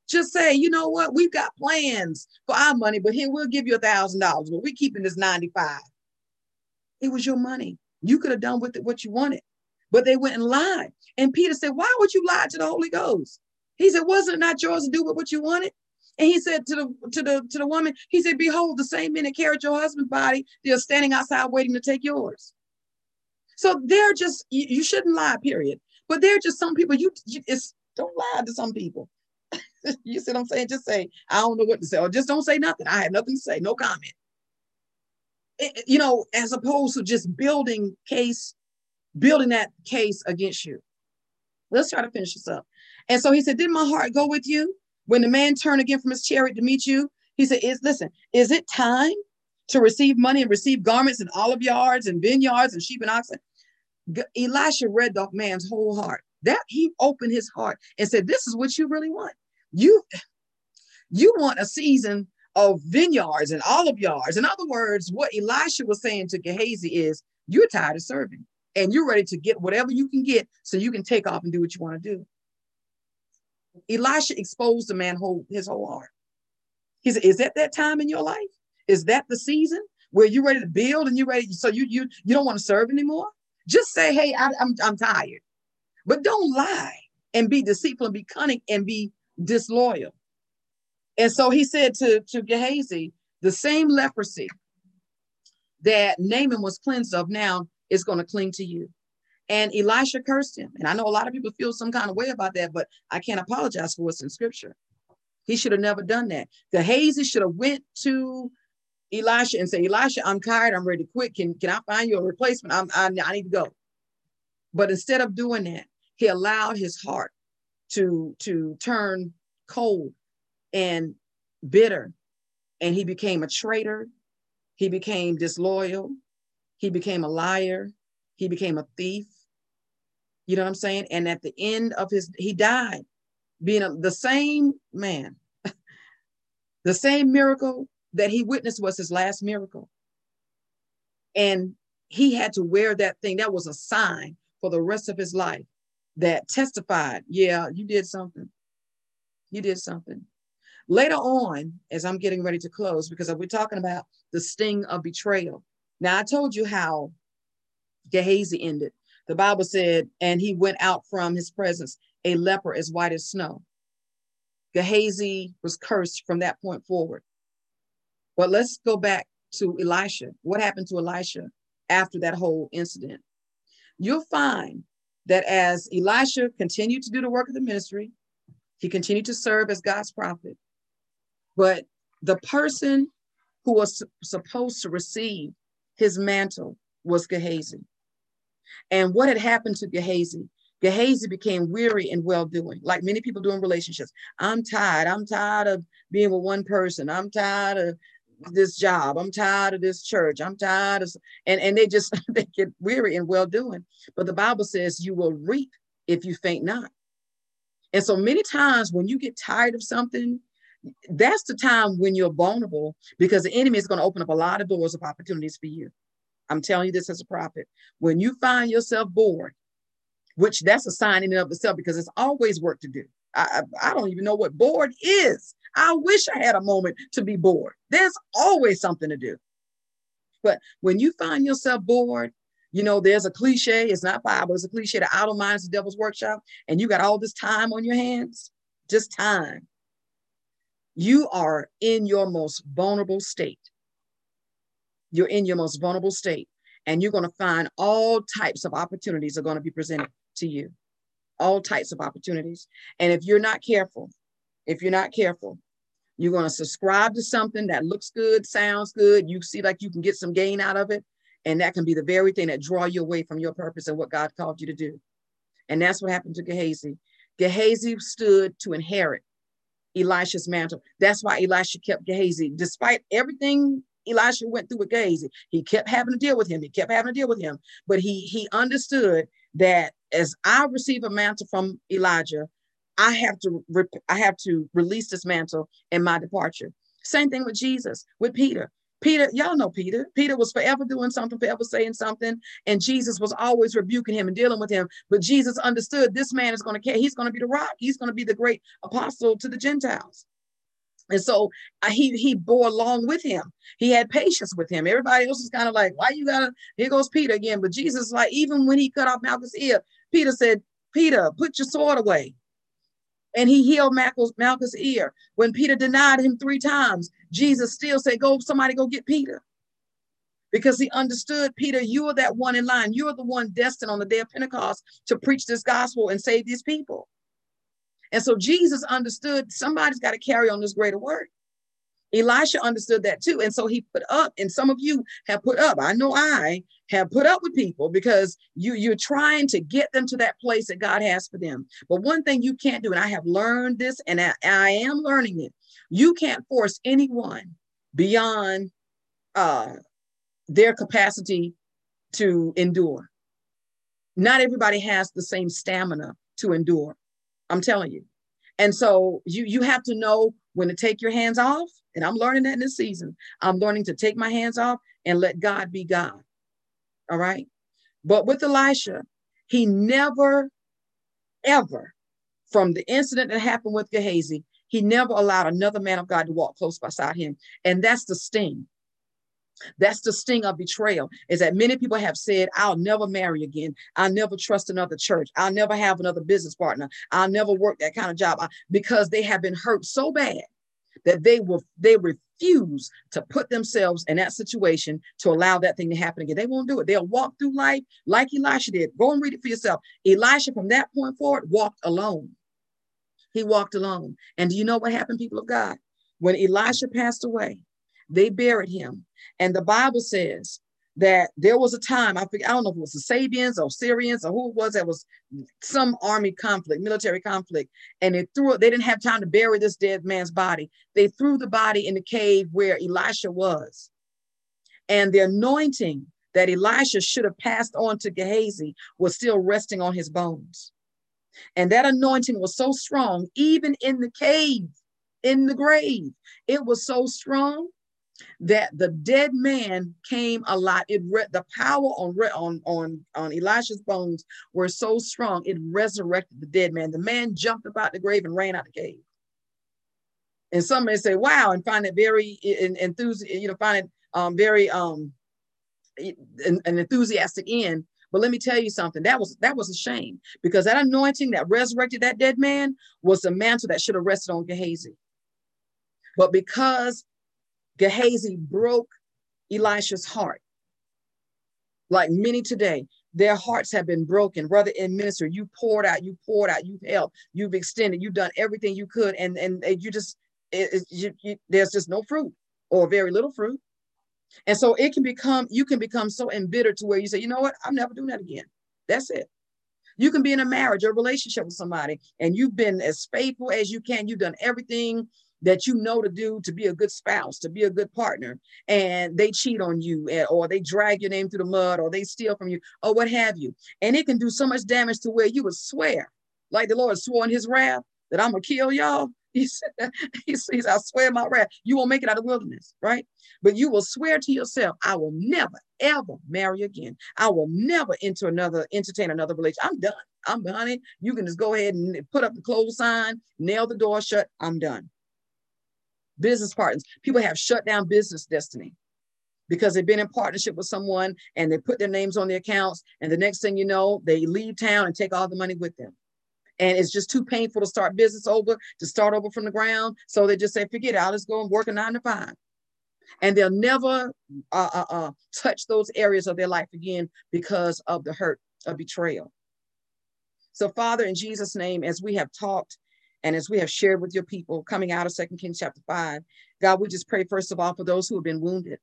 Just say, you know what? We've got plans for our money, but here we'll give you a thousand dollars, but we're keeping this 95. It was your money. You could have done with it what you wanted, but they went and lied. And Peter said, Why would you lie to the Holy Ghost? He said, wasn't it not yours to do with what you wanted? And he said to the to the to the woman, he said, Behold, the same men that carried your husband's body, they're standing outside waiting to take yours. So they're just you, you shouldn't lie, period. But they're just some people, you, you it's don't lie to some people. <laughs> you see what I'm saying? Just say, I don't know what to say, or just don't say nothing. I have nothing to say, no comment. You know, as opposed to just building case, building that case against you. Let's try to finish this up. And so he said, Did my heart go with you when the man turned again from his chariot to meet you? He said, Is listen, is it time to receive money and receive garments and olive yards and vineyards and sheep and oxen? Elisha read the man's whole heart. That he opened his heart and said, This is what you really want. You you want a season of vineyards and olive yards. In other words, what Elisha was saying to Gehazi is, You're tired of serving and you're ready to get whatever you can get so you can take off and do what you want to do. Elisha exposed the man whole his whole heart. He said, Is that that time in your life? Is that the season where you're ready to build and you're ready? So you you you don't want to serve anymore? Just say, Hey, I, I'm I'm tired. But don't lie and be deceitful and be cunning and be disloyal. And so he said to, to Gehazi, the same leprosy that Naaman was cleansed of now is going to cling to you. And Elisha cursed him. And I know a lot of people feel some kind of way about that, but I can't apologize for what's in scripture. He should have never done that. Gehazi should have went to Elisha and say, Elisha, I'm tired. I'm ready to quit. Can, can I find you a replacement? I'm, I, I need to go. But instead of doing that, he allowed his heart to, to turn cold and bitter. And he became a traitor. He became disloyal. He became a liar He became a thief. You know what I'm saying? And at the end of his, he died being a, the same man. <laughs> the same miracle that he witnessed was his last miracle. And he had to wear that thing. That was a sign for the rest of his life that testified, yeah, you did something. You did something. Later on, as I'm getting ready to close, because we're talking about the sting of betrayal. Now, I told you how Gehazi ended. The Bible said, and he went out from his presence, a leper as white as snow. Gehazi was cursed from that point forward. But let's go back to Elisha. What happened to Elisha after that whole incident? You'll find that as Elisha continued to do the work of the ministry, he continued to serve as God's prophet. But the person who was supposed to receive his mantle was Gehazi. And what had happened to Gehazi? Gehazi became weary and well doing, like many people do in relationships. I'm tired. I'm tired of being with one person. I'm tired of this job. I'm tired of this church. I'm tired of, and, and they just <laughs> they get weary and well doing. But the Bible says you will reap if you faint not. And so many times when you get tired of something, that's the time when you're vulnerable because the enemy is going to open up a lot of doors of opportunities for you. I'm telling you this as a prophet. When you find yourself bored, which that's a sign in and of itself because it's always work to do. I, I, don't even know what bored is. I wish I had a moment to be bored. There's always something to do. But when you find yourself bored, you know, there's a cliche, it's not Bible, it's a cliche, the idle mind is the devil's workshop, and you got all this time on your hands, just time. You are in your most vulnerable state you're in your most vulnerable state and you're going to find all types of opportunities are going to be presented to you. All types of opportunities. And if you're not careful if you're not careful you're going to subscribe to something that looks good sounds good you see like you can get some gain out of it and that can be the very thing that draw you away from your purpose and what god called you to do. And that's what happened to gehazi. Gehazi stood to inherit elisha's mantle. That's why elisha kept gehazi. Despite everything Elisha went through with Gehazi. He kept having to deal with him. He kept having to deal with him. But he he understood that as I receive a mantle from Elijah, I have to rep- I have to release this mantle in my departure. Same thing with Jesus, with Peter. Peter, y'all know Peter. Peter was forever doing something, forever saying something, and Jesus was always rebuking him and dealing with him. But Jesus understood this man is going to care. He's going to be the rock. He's going to be the great apostle to the Gentiles. And so uh, he he bore along with him. He had patience with him. Everybody else was kind of like, why you gotta, here goes Peter again. But Jesus, like, even when he cut off Malchus' ear, Peter said, Peter, put your sword away. And he healed Malchus, Malchus' ear. When Peter denied him three times, Jesus still said, Go, somebody go get Peter. Because he understood, Peter, you are that one in line. You are the one destined on the day of Pentecost to preach this gospel and save these people. And so Jesus understood somebody's got to carry on this greater work. Elisha understood that too. And so he put up, and some of you have put up. I know I have put up with people because you, you're trying to get them to that place that God has for them. But one thing you can't do, and I have learned this, and I, I am learning it, you can't force anyone beyond uh, their capacity to endure. Not everybody has the same stamina to endure. I'm telling you. And so you you have to know when to take your hands off. And I'm learning that in this season. I'm learning to take my hands off and let God be God. All right. But with Elisha, he never, ever, from the incident that happened with Gehazi, he never allowed another man of God to walk close beside him. And that's the sting. That's the sting of betrayal is that many people have said, I'll never marry again. I'll never trust another church. I'll never have another business partner. I'll never work that kind of job uh, because they have been hurt so bad that they will they refuse to put themselves in that situation to allow that thing to happen again. They won't do it. They'll walk through life like Elisha did. Go and read it for yourself. Elisha, from that point forward, walked alone. He walked alone. And do you know what happened, people of God? When Elisha passed away, they buried him. And the Bible says that there was a time, I think, I don't know if it was the Sabians or Syrians or who it was, that was some army conflict, military conflict. And they threw they didn't have time to bury this dead man's body. They threw the body in the cave where Elisha was. And the anointing that Elisha should have passed on to Gehazi was still resting on his bones. And that anointing was so strong, even in the cave, in the grave, it was so strong that the dead man came alive. It re- the power on re- on on on Elisha's bones were so strong it resurrected the dead man. The man jumped about the grave and ran out of the cave. And some may say, "Wow," and find it very enthusiastic. You know, find it um, very um, an, an enthusiastic end. But let me tell you something. That was that was a shame because that anointing that resurrected that dead man was the mantle that should have rested on Gehazi. But because Gehazi broke Elisha's heart, like many today, their hearts have been broken. Brother in minister, you poured out, you poured out, you've helped, you've extended, you've done everything you could, and and, you just it, it, you, you, there's just no fruit or very little fruit. And so it can become, you can become so embittered to where you say, you know what, I'm never doing that again. That's it. You can be in a marriage or a relationship with somebody and you've been as faithful as you can. You've done everything that you know to do to be a good spouse, to be a good partner, and they cheat on you, eh, or they drag your name through the mud, or they steal from you, or what have you. And it can do so much damage to where you would swear, like the Lord swore in his wrath, that I'm gonna kill y'all. <laughs> He said, <laughs> he says, I swear my wrath, you won't make it out of the wilderness, right? But you will swear to yourself, I will never, ever marry again. I will never enter another, entertain another relationship. I'm done. I'm honey. You can just go ahead and put up the close sign, nail the door shut. I'm done. Business partners, people have shut down business destiny because they've been in partnership with someone and they put their names on the accounts. And the next thing you know, they leave town and take all the money with them and it's just too painful to start business over, to start over from the ground. So they just say, forget it, I'll just go and work a nine to five. And they'll never uh, uh, uh, touch those areas of their life again because of the hurt of betrayal. So, Father, in Jesus' name, as we have talked and as we have shared with your people coming out of Second Kings chapter 5, God, we just pray, first of all, for those who have been wounded.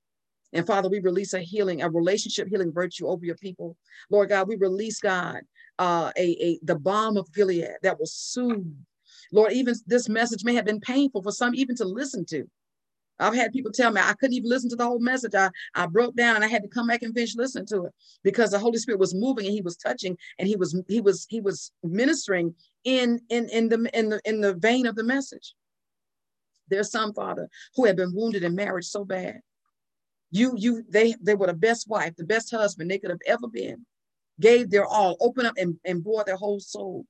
And Father, we release a healing, a relationship healing virtue over your people. Lord God, we release, God, uh, a, a the balm of Gilead that will soothe. Lord, even this message may have been painful for some even to listen to. I've had people tell me I couldn't even listen to the whole message. I, I broke down and I had to come back and finish listening to it because the Holy Spirit was moving and he was touching and he was he was he was ministering in in in the in the in the vein of the message. There's some father who had been wounded in marriage so bad. You you they they were the best wife, the best husband they could have ever been gave their all, opened up and, and bore their whole soul.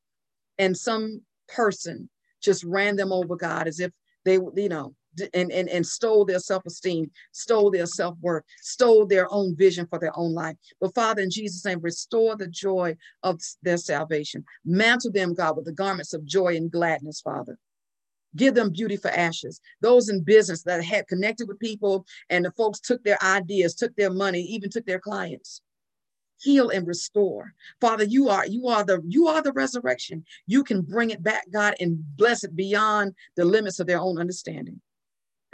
And some person just ran them over, God, as if they, you know, and, and, and stole their self-esteem, stole their self-worth, stole their own vision for their own life. But Father, in Jesus' name, restore the joy of their salvation. Mantle them, God, with the garments of joy and gladness, Father. Give them beauty for ashes. Those in business that had connected with people and the folks took their ideas, took their money, even took their clients heal and restore father you are you are the you are the resurrection you can bring it back god and bless it beyond the limits of their own understanding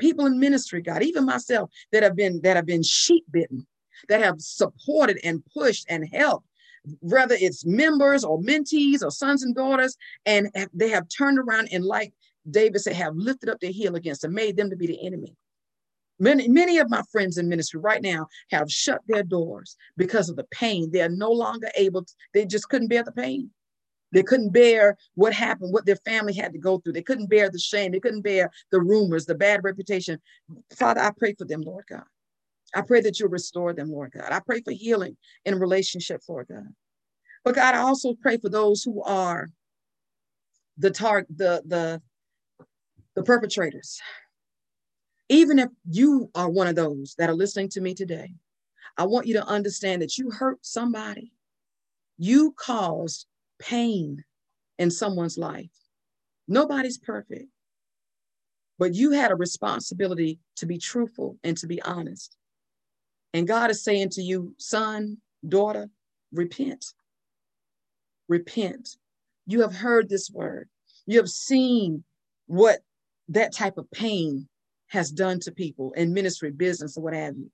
people in ministry god even myself that have been that have been sheep bitten that have supported and pushed and helped whether it's members or mentees or sons and daughters and they have turned around and like david said have lifted up their heel against and made them to be the enemy Many, many of my friends in ministry right now have shut their doors because of the pain. They are no longer able, to, they just couldn't bear the pain. They couldn't bear what happened, what their family had to go through. They couldn't bear the shame. They couldn't bear the rumors, the bad reputation. Father, I pray for them, Lord God. I pray that you restore them, Lord God. I pray for healing in relationships, Lord God. But God, I also pray for those who are the target, the the the perpetrators, even if you are one of those that are listening to me today, I want you to understand that you hurt somebody. You caused pain in someone's life. Nobody's perfect, but you had a responsibility to be truthful and to be honest. And God is saying to you, son, daughter, repent. Repent. You have heard this word. You have seen what that type of pain has done to people in ministry, business, or what have you.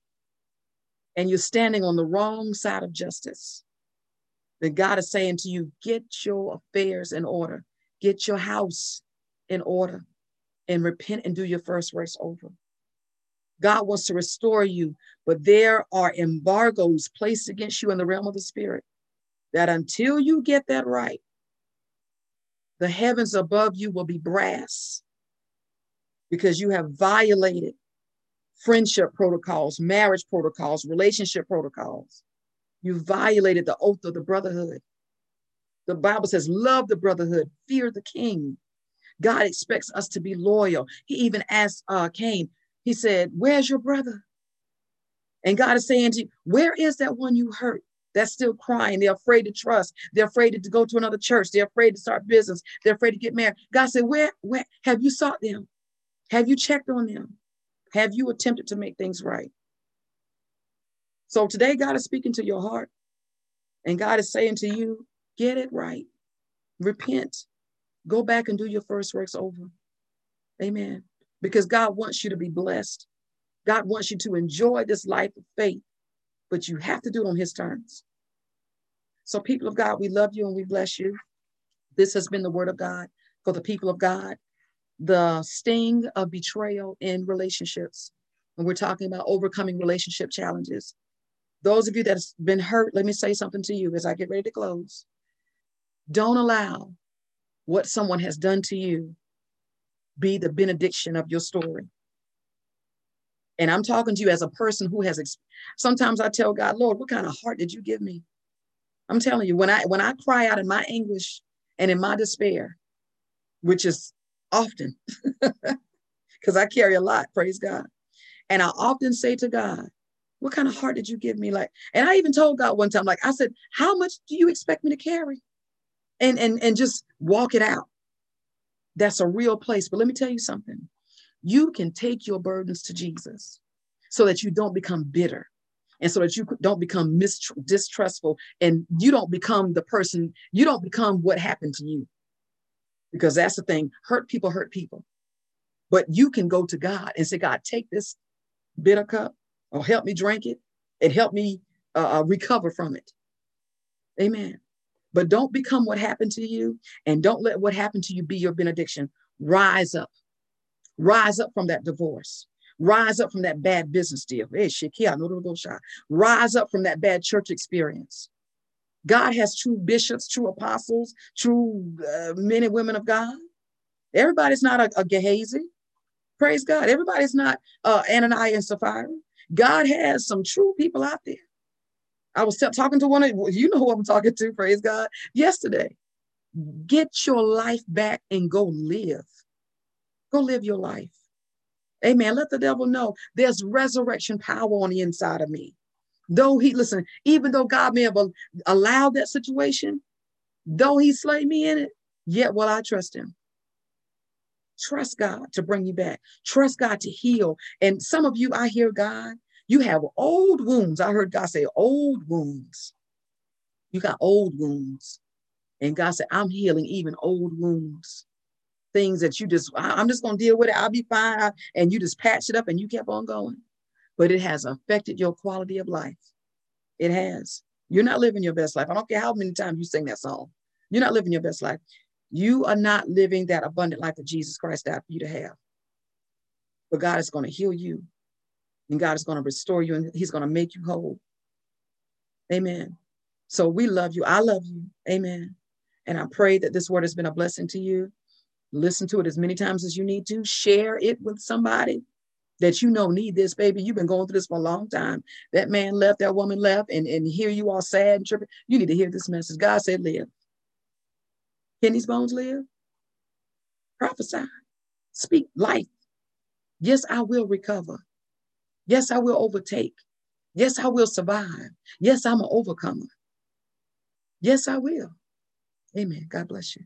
And you're standing on the wrong side of justice. Then God is saying to you, get your affairs in order, get your house in order, and repent and do your first race over. God wants to restore you, but there are embargoes placed against you in the realm of the spirit that until you get that right, the heavens above you will be brass because you have violated friendship protocols, marriage protocols, relationship protocols. You violated the oath of the brotherhood. The Bible says, love the brotherhood, fear the king. God expects us to be loyal. He even asked uh, Cain, he said, Where's your brother? And God is saying to you, Where is that one you hurt? That's still crying. They're afraid to trust. They're afraid to go to another church. They're afraid to start business. They're afraid to get married. God said, Where, where have you sought them? Have you checked on them? Have you attempted to make things right? So today, God is speaking to your heart, and God is saying to you, Get it right. Repent. Go back and do your first works over. Amen. Because God wants you to be blessed. God wants you to enjoy this life of faith, but you have to do it on His terms. So, people of God, we love you and we bless you. This has been the word of God for the people of God. The sting of betrayal in relationships. And we're talking about overcoming relationship challenges. Those of you that's been hurt, let me say something to you as I get ready to close. Don't allow what someone has done to you be the benediction of your story. And I'm talking to you as a person who has, sometimes I tell God, Lord, what kind of heart did you give me? I'm telling you, when I when I cry out in my anguish and in my despair, which is often, <laughs> because I carry a lot, praise God. And I often say to God, what kind of heart did you give me? Like, and I even told God one time, like, I said, how much do you expect me to carry? and and and just walk it out. That's a real place. But let me tell you something. You can take your burdens to jesus so that you don't become bitter and so that you don't become mistr- distrustful and you don't become the person you don't become what happened to you. Because that's the thing. Hurt people hurt people. But you can go to god and say god take this bitter cup or help me drink it and help me uh, uh recover from it amen but don't become what happened to you and don't let what happened to you be your benediction. Rise up. Rise up from that divorce. Rise up from that bad business deal. Rise up from that bad church experience. God has true bishops, true apostles, true uh, men and women of God. Everybody's not a, a Gehazi. Praise God. Everybody's not uh, Ananias and Sapphira. God has some true people out there I was talking to one of you know who I'm talking to, praise God, yesterday. Get your life back and go live. Go live your life. Amen. Let the devil know there's resurrection power on the inside of me. Though he, listen, even though God may have allowed that situation, though he slayed me in it, yet will I trust him. Trust God to bring you back. Trust God to heal. And some of you, I hear God you have old wounds. I heard God say, old wounds. You got old wounds. And God said, I'm healing even old wounds. Things that you just, I'm just going to deal with it. I'll be fine. And you just patch it up and you kept on going. But it has affected your quality of life. It has. You're not living your best life. I don't care how many times you sing that song. You're not living your best life. You are not living that abundant life that Jesus Christ died for you to have. But God is going to heal you and God is going to restore you and He's going to make you whole. Amen. So we love you. I love you. Amen. And I pray that this word has been a blessing to you. Listen to it as many times as you need to. Share it with somebody that you know need this, baby. You've been going through this for a long time. That man left, that woman left, and, and here you all sad and tripping. You need to hear this message. God said, live. Can these bones live? Prophesy. Speak life. Yes, I will recover. Yes, I will overtake. Yes, I will survive. Yes, I'm an overcomer. Yes, I will. Amen. God bless you.